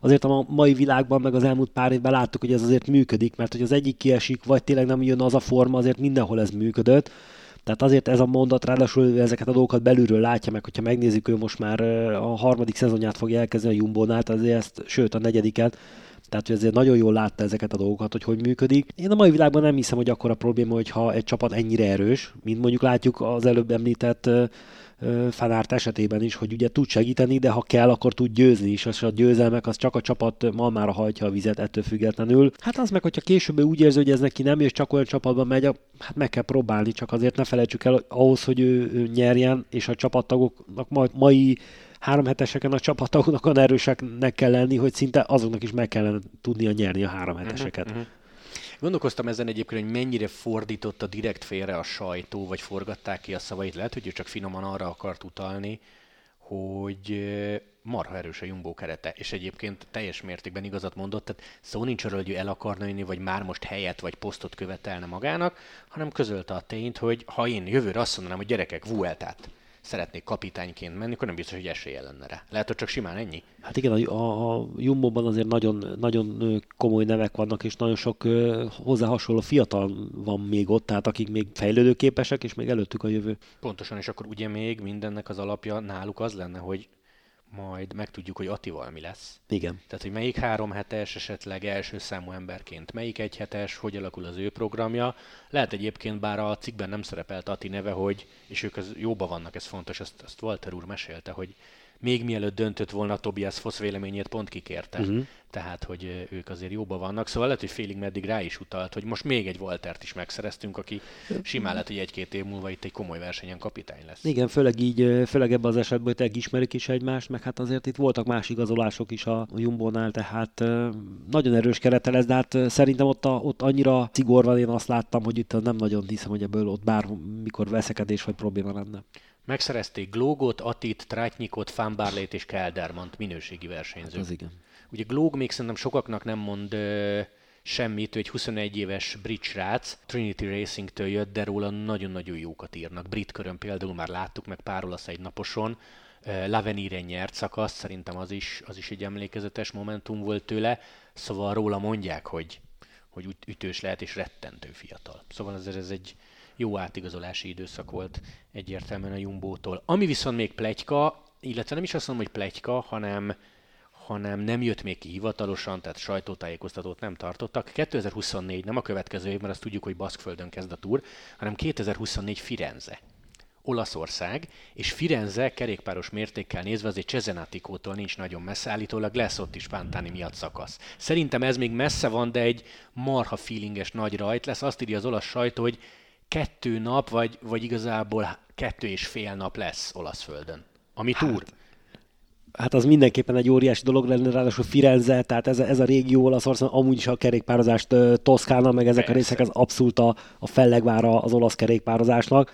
Azért a mai világban, meg az elmúlt pár évben láttuk, hogy ez azért működik, mert hogy az egyik kiesik, vagy tényleg nem jön az a forma, azért mindenhol ez működött. Tehát azért ez a mondat, ráadásul ezeket a dolgokat belülről látja meg, hogyha megnézzük, ő most már a harmadik szezonját fogja elkezdeni a Jumbo-nál, azért ezt, sőt a negyediket, tehát hogy ezért nagyon jól látta ezeket a dolgokat, hogy hogy működik. Én a mai világban nem hiszem, hogy akkor a probléma, hogyha egy csapat ennyire erős, mint mondjuk látjuk az előbb említett Fanárt esetében is, hogy ugye tud segíteni, de ha kell, akkor tud győzni is, és a győzelmek az csak a csapat malmára hajtja a vizet ettől függetlenül. Hát az meg, hogyha később úgy érzi, hogy ez neki nem, és csak olyan csapatban megy, hát meg kell próbálni, csak azért ne felejtsük el, hogy ahhoz, hogy ő, ő nyerjen, és a csapattagoknak mai három heteseken a csapatoknak olyan erőseknek kell lenni, hogy szinte azoknak is meg kellene tudnia nyerni a három mhm, heteseket. Uh-huh, uh-huh. Gondolkoztam ezen egyébként, hogy mennyire fordította direkt félre a sajtó, vagy forgatták ki a szavait. Lehet, hogy ő csak finoman arra akart utalni, hogy marha erős a Jumbo kerete, és egyébként teljes mértékben igazat mondott, tehát szó nincs arról, hogy ő el akarna jönni, vagy már most helyet vagy posztot követelne magának, hanem közölte a tényt, hogy ha én jövőre azt mondanám, hogy gyerekek, Vueltát szeretnék kapitányként menni, akkor nem biztos, hogy esélye lenne rá. Lehet, hogy csak simán ennyi. Hát igen, a, a Jumbo-ban azért nagyon, nagyon komoly nevek vannak, és nagyon sok hozzá hasonló fiatal van még ott, tehát akik még fejlődőképesek, és még előttük a jövő. Pontosan, és akkor ugye még mindennek az alapja náluk az lenne, hogy majd megtudjuk, hogy Atival mi lesz. Igen. Tehát, hogy melyik három hetes, esetleg első számú emberként, melyik egy hetes, hogy alakul az ő programja. Lehet egyébként, bár a cikkben nem szerepelt Ati neve, hogy, és ők az jóba vannak, ez fontos, ezt, ezt Walter úr mesélte, hogy még mielőtt döntött volna Tobias Foss véleményét, pont kikérte. Uh-huh. Tehát, hogy ők azért jóba vannak. Szóval lehet, hogy félig meddig rá is utalt, hogy most még egy Waltert is megszereztünk, aki simán lehet, hogy egy-két év múlva itt egy komoly versenyen kapitány lesz. Igen, főleg így, főleg ebben az esetben, hogy ismerik is egymást, meg hát azért itt voltak más igazolások is a Jumbo-nál, tehát nagyon erős kerete lesz, de hát szerintem ott, a, ott annyira szigor van, én azt láttam, hogy itt nem nagyon hiszem, hogy ebből ott bármikor veszekedés vagy probléma lenne. Megszerezték Glógot, Atit, Trátnyikot, Fánbárlét és Keldermant minőségi versenyzők. Hát az igen. Ugye Glóg még szerintem sokaknak nem mond ö, semmit, ő egy 21 éves brit srác, Trinity Racing-től jött, de róla nagyon-nagyon jókat írnak. Brit körön például már láttuk meg pár olasz egy naposon, Lavenire nyert szakasz, szerintem az is, az is egy emlékezetes momentum volt tőle, szóval róla mondják, hogy, hogy ütős lehet és rettentő fiatal. Szóval ez, ez egy, jó átigazolási időszak volt egyértelműen a Jumbótól. Ami viszont még plegyka, illetve nem is azt mondom, hogy plegyka, hanem, hanem nem jött még ki hivatalosan, tehát sajtótájékoztatót nem tartottak. 2024 nem a következő év, mert azt tudjuk, hogy Baszkföldön kezd a túr, hanem 2024 Firenze. Olaszország, és Firenze kerékpáros mértékkel nézve azért Cesenatikótól nincs nagyon messze, állítólag lesz ott is Pántáni miatt szakasz. Szerintem ez még messze van, de egy marha feelinges nagy rajt lesz. Azt írja az olasz sajtó, hogy kettő nap, vagy, vagy igazából kettő és fél nap lesz olasz földön. Ami hát, túr. Hát az mindenképpen egy óriási dolog lenne, ráadásul Firenze, tehát ez a, ez a régió Olaszország, amúgy is a kerékpározást Toszkána, meg ezek Persze. a részek az abszolút a, a fellegvára az olasz kerékpározásnak.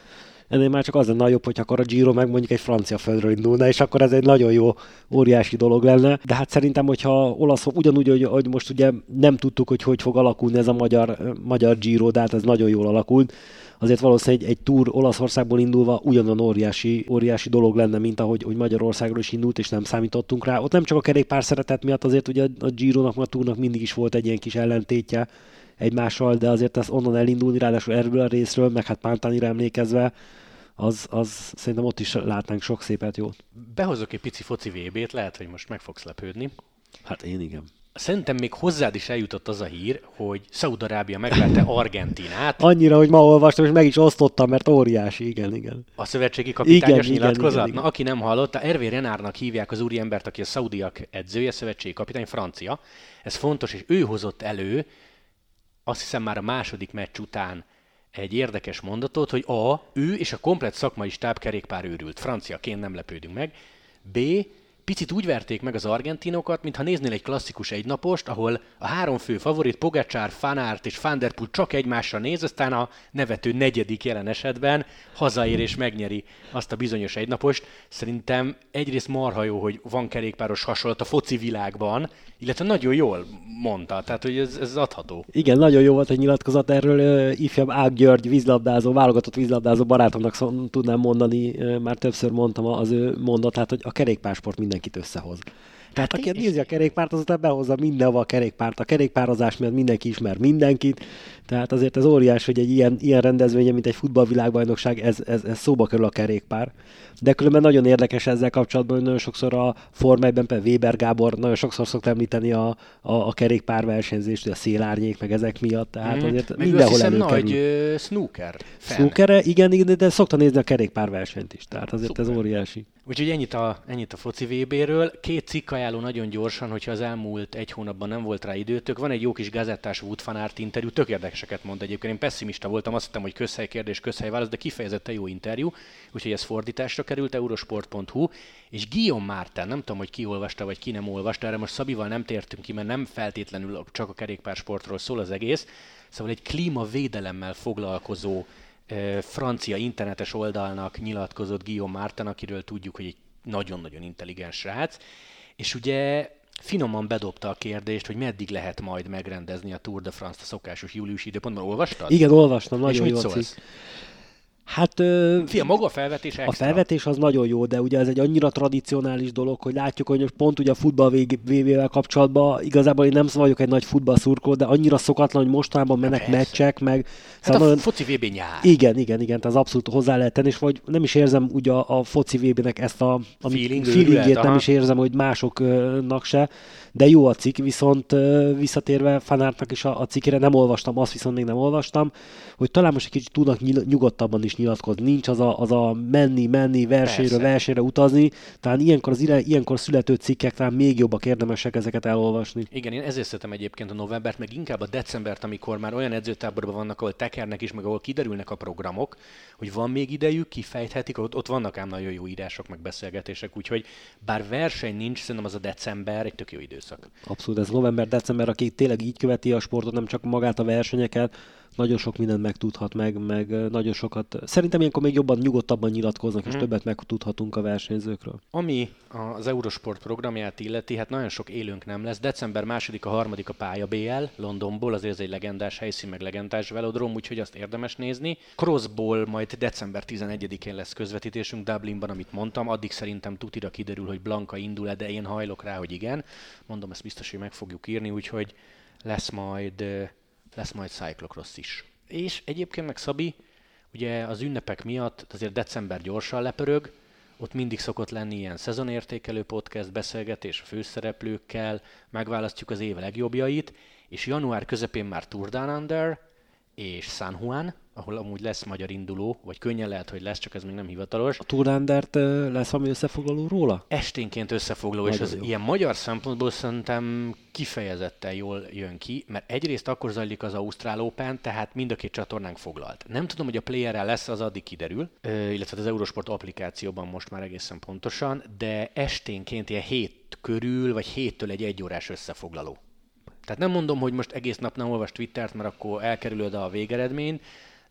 Ennél már csak az lenne jobb, hogy akkor a Giro meg mondjuk egy francia földről indulna, és akkor ez egy nagyon jó, óriási dolog lenne. De hát szerintem, hogyha olasz, ugyanúgy, hogy, hogy most ugye nem tudtuk, hogy hogy fog alakulni ez a magyar, magyar Giro, de hát ez nagyon jól alakult azért valószínűleg egy, egy túr Olaszországból indulva ugyanolyan óriási, óriási dolog lenne, mint ahogy hogy Magyarországról is indult, és nem számítottunk rá. Ott nem csak a kerékpár szeretet miatt, azért ugye a Giro-nak, a túrnak mindig is volt egy ilyen kis ellentétje egymással, de azért ez onnan elindulni, ráadásul erről a részről, meg hát Pántánira emlékezve, az, az szerintem ott is látnánk sok szépet jót. Behozok egy pici foci VB-t, lehet, hogy most meg fogsz lepődni. Hát én igen. Szerintem még hozzád is eljutott az a hír, hogy Szaudarábia megvette Argentinát. Annyira, hogy ma olvastam, és meg is osztottam, mert óriási, igen, igen. A szövetségi kapitányos igen, nyilatkozat? Igen, igen, igen. Na, aki nem hallotta, Hervé Renárnak hívják az úriembert, aki a szaudiak edzője, szövetségi kapitány, francia. Ez fontos, és ő hozott elő, azt hiszem már a második meccs után egy érdekes mondatot, hogy A, ő és a komplet szakmai stáb kerékpár őrült. Franciaként nem lepődünk meg. B, picit úgy verték meg az argentinokat, mintha néznél egy klasszikus egynapost, ahol a három fő favorit, Pogacsár, Fanárt és Fanderpool csak egymásra néz, aztán a nevető negyedik jelen esetben hazaér és megnyeri azt a bizonyos egynapost. Szerintem egyrészt marha jó, hogy van kerékpáros hasonlat a foci világban, illetve nagyon jól mondta, tehát hogy ez, ez adható. Igen, nagyon jó volt hogy nyilatkozat erről. Ifjabb Ág György vízlabdázó, válogatott vízlabdázó barátomnak szó, tudnám mondani, már többször mondtam az ő mondatát, hogy a kerékpársport mindenkit összehoz. Tehát hát aki nézi a kerékpárt, azután behozza mindenhova a kerékpárt. A kerékpározás miatt mindenki ismer mindenkit, tehát azért ez óriás, hogy egy ilyen, ilyen rendezvénye, mint egy futballvilágbajnokság, ez, ez, ez szóba kerül a kerékpár. De különben nagyon érdekes ezzel kapcsolatban, hogy nagyon sokszor a Forma 1 például Weber Gábor nagyon sokszor szokta említeni a, a, a kerékpár versenyzést, a szélárnyék, meg ezek miatt, tehát mm. azért meg mindenhol előkerül. nagy snooker fan. Snooker, igen, igen, de szokta nézni a kerékpár versenyt is, tehát azért Szuper. ez óriási. Úgyhogy ennyit a, ennyit a foci VB-ről. Két cikk ajánló nagyon gyorsan, hogyha az elmúlt egy hónapban nem volt rá időtök. Van egy jó kis gazettás Wood Fanart interjú, tök érdekeseket mond egyébként. Én pessimista voltam, azt hittem, hogy közhely kérdés, közhely válasz, de kifejezetten jó interjú. Úgyhogy ez fordításra került, eurosport.hu. És Guillaume Márten, nem tudom, hogy ki olvasta, vagy ki nem olvasta, erre most Szabival nem tértünk ki, mert nem feltétlenül csak a kerékpársportról szól az egész. Szóval egy klímavédelemmel foglalkozó francia internetes oldalnak nyilatkozott Guillaume Martin, akiről tudjuk, hogy egy nagyon-nagyon intelligens srác, és ugye finoman bedobta a kérdést, hogy meddig lehet majd megrendezni a Tour de France-t a szokásos júliusi időpontban. Olvastad? Igen, olvastam, nagyon jó cikk. Hát... Fia, maga a felvetés extra. A felvetés az nagyon jó, de ugye ez egy annyira tradicionális dolog, hogy látjuk, hogy pont ugye a futball VV-vel kapcsolatban igazából én nem vagyok egy nagy futballszurkó, de annyira szokatlan, hogy mostanában mennek Persze. meccsek, meg... Hát szóval a foci VB nyár. Igen, igen, igen, tehát az abszolút hozzá lehet tenni, és vagy nem is érzem ugye a, a foci VB-nek ezt a, a Feeling, feelingét, nem is érzem, hogy másoknak se, de jó a cikk, viszont visszatérve Fanártnak is a, a cikkére nem olvastam, azt viszont még nem olvastam, hogy talán most egy kicsit tudnak nyugodtabban is nyilatkozni. Nincs az a, az a menni, menni, versenyre, Persze. versenyre utazni. Talán ilyenkor, az ilyenkor születő cikkek talán még jobbak érdemesek ezeket elolvasni. Igen, én ezért szeretem egyébként a novembert, meg inkább a decembert, amikor már olyan edzőtáborban vannak, ahol tekernek is, meg ahol kiderülnek a programok, hogy van még idejük, kifejthetik, ott, ott vannak ám nagyon jó írások, meg beszélgetések, úgyhogy bár verseny nincs, szerintem az a december egy tök jó időszak. Abszolút, ez november-december, aki tényleg így követi a sportot, nem csak magát a versenyeket, nagyon sok mindent megtudhat meg, meg nagyon sokat. Szerintem ilyenkor még jobban, nyugodtabban nyilatkoznak, és hmm. többet megtudhatunk a versenyzőkről. Ami az Eurosport programját illeti, hát nagyon sok élőnk nem lesz. December második, a harmadik a pálya BL Londonból, azért ez egy legendás helyszín, meg legendás velodrom, úgyhogy azt érdemes nézni. Crossból majd december 11-én lesz közvetítésünk Dublinban, amit mondtam. Addig szerintem tutira kiderül, hogy Blanka indul-e, de én hajlok rá, hogy igen. Mondom, ezt biztos, hogy meg fogjuk írni, úgyhogy lesz majd lesz majd cyclocross is. És egyébként meg Szabi, ugye az ünnepek miatt azért december gyorsan lepörög, ott mindig szokott lenni ilyen szezonértékelő podcast beszélgetés a főszereplőkkel, megválasztjuk az év legjobbjait, és január közepén már Tour Down Under és San Juan, ahol amúgy lesz magyar induló, vagy könnyen lehet, hogy lesz, csak ez még nem hivatalos. A Turandert lesz ami összefoglaló róla? Esténként összefoglaló, Nagyon és az jó. ilyen magyar szempontból szerintem kifejezetten jól jön ki, mert egyrészt akkor zajlik az Ausztrál Open, tehát mind a két csatornánk foglalt. Nem tudom, hogy a playerrel lesz, az addig kiderül, illetve az Eurosport applikációban most már egészen pontosan, de esténként ilyen hét körül, vagy héttől egy egyórás összefoglaló. Tehát nem mondom, hogy most egész nap nem olvas Twittert, mert akkor elkerülöd a végeredményt,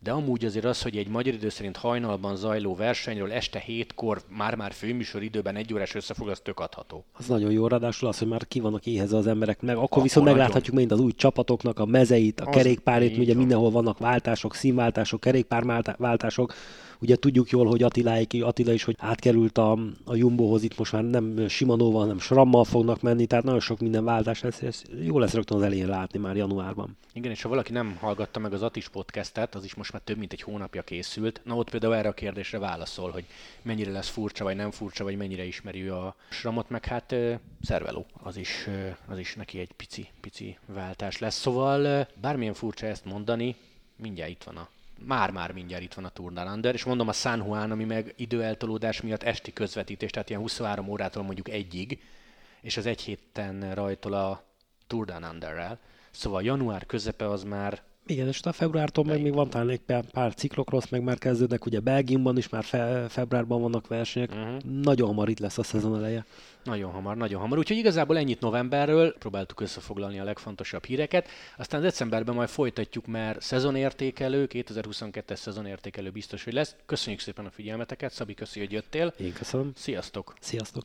de amúgy azért az, hogy egy magyar idő szerint hajnalban zajló versenyről este hétkor már-már főműsor időben egy órás összefog, az tök adható. Az nagyon jó, ráadásul az, hogy már ki vannak éhez az emberek, meg akkor, akkor viszont nagyon. megláthatjuk mind az új csapatoknak a mezeit, a az kerékpárét, ugye mindenhol vannak váltások, színváltások, kerékpárváltások, Ugye tudjuk jól, hogy Attiláik, Attila is, hogy átkerült a, a Jumbohoz, itt most már nem Simanóval, hanem Srammal fognak menni, tehát nagyon sok minden váltás lesz, ez jó lesz rögtön az elején látni már januárban. Igen, és ha valaki nem hallgatta meg az Atis podcastet, az is most már több mint egy hónapja készült. Na ott például erre a kérdésre válaszol, hogy mennyire lesz furcsa, vagy nem furcsa, vagy mennyire ismeri a Sramot, meg hát szerveló, az is, az is neki egy pici, pici váltás lesz. Szóval bármilyen furcsa ezt mondani, mindjárt itt van a már-már mindjárt itt van a Tour Under, és mondom a San Juan, ami meg időeltolódás miatt esti közvetítés, tehát ilyen 23 órától mondjuk egyig, és az egy héten rajtol a Tour Underrel. Szóval január közepe az már igen, és a februártól meg még van talán egy pár, pár ciklokrosz, meg már kezdődnek, ugye Belgiumban is már fe, februárban vannak versenyek, uh-huh. nagyon hamar itt lesz a szezon eleje. Nagyon hamar, nagyon hamar. Úgyhogy igazából ennyit novemberről, próbáltuk összefoglalni a legfontosabb híreket, aztán decemberben majd folytatjuk, mert szezonértékelő, 2022-es szezonértékelő biztos, hogy lesz. Köszönjük szépen a figyelmeteket, Szabi, köszi, hogy jöttél. Én köszönöm. Sziasztok. Sziasztok.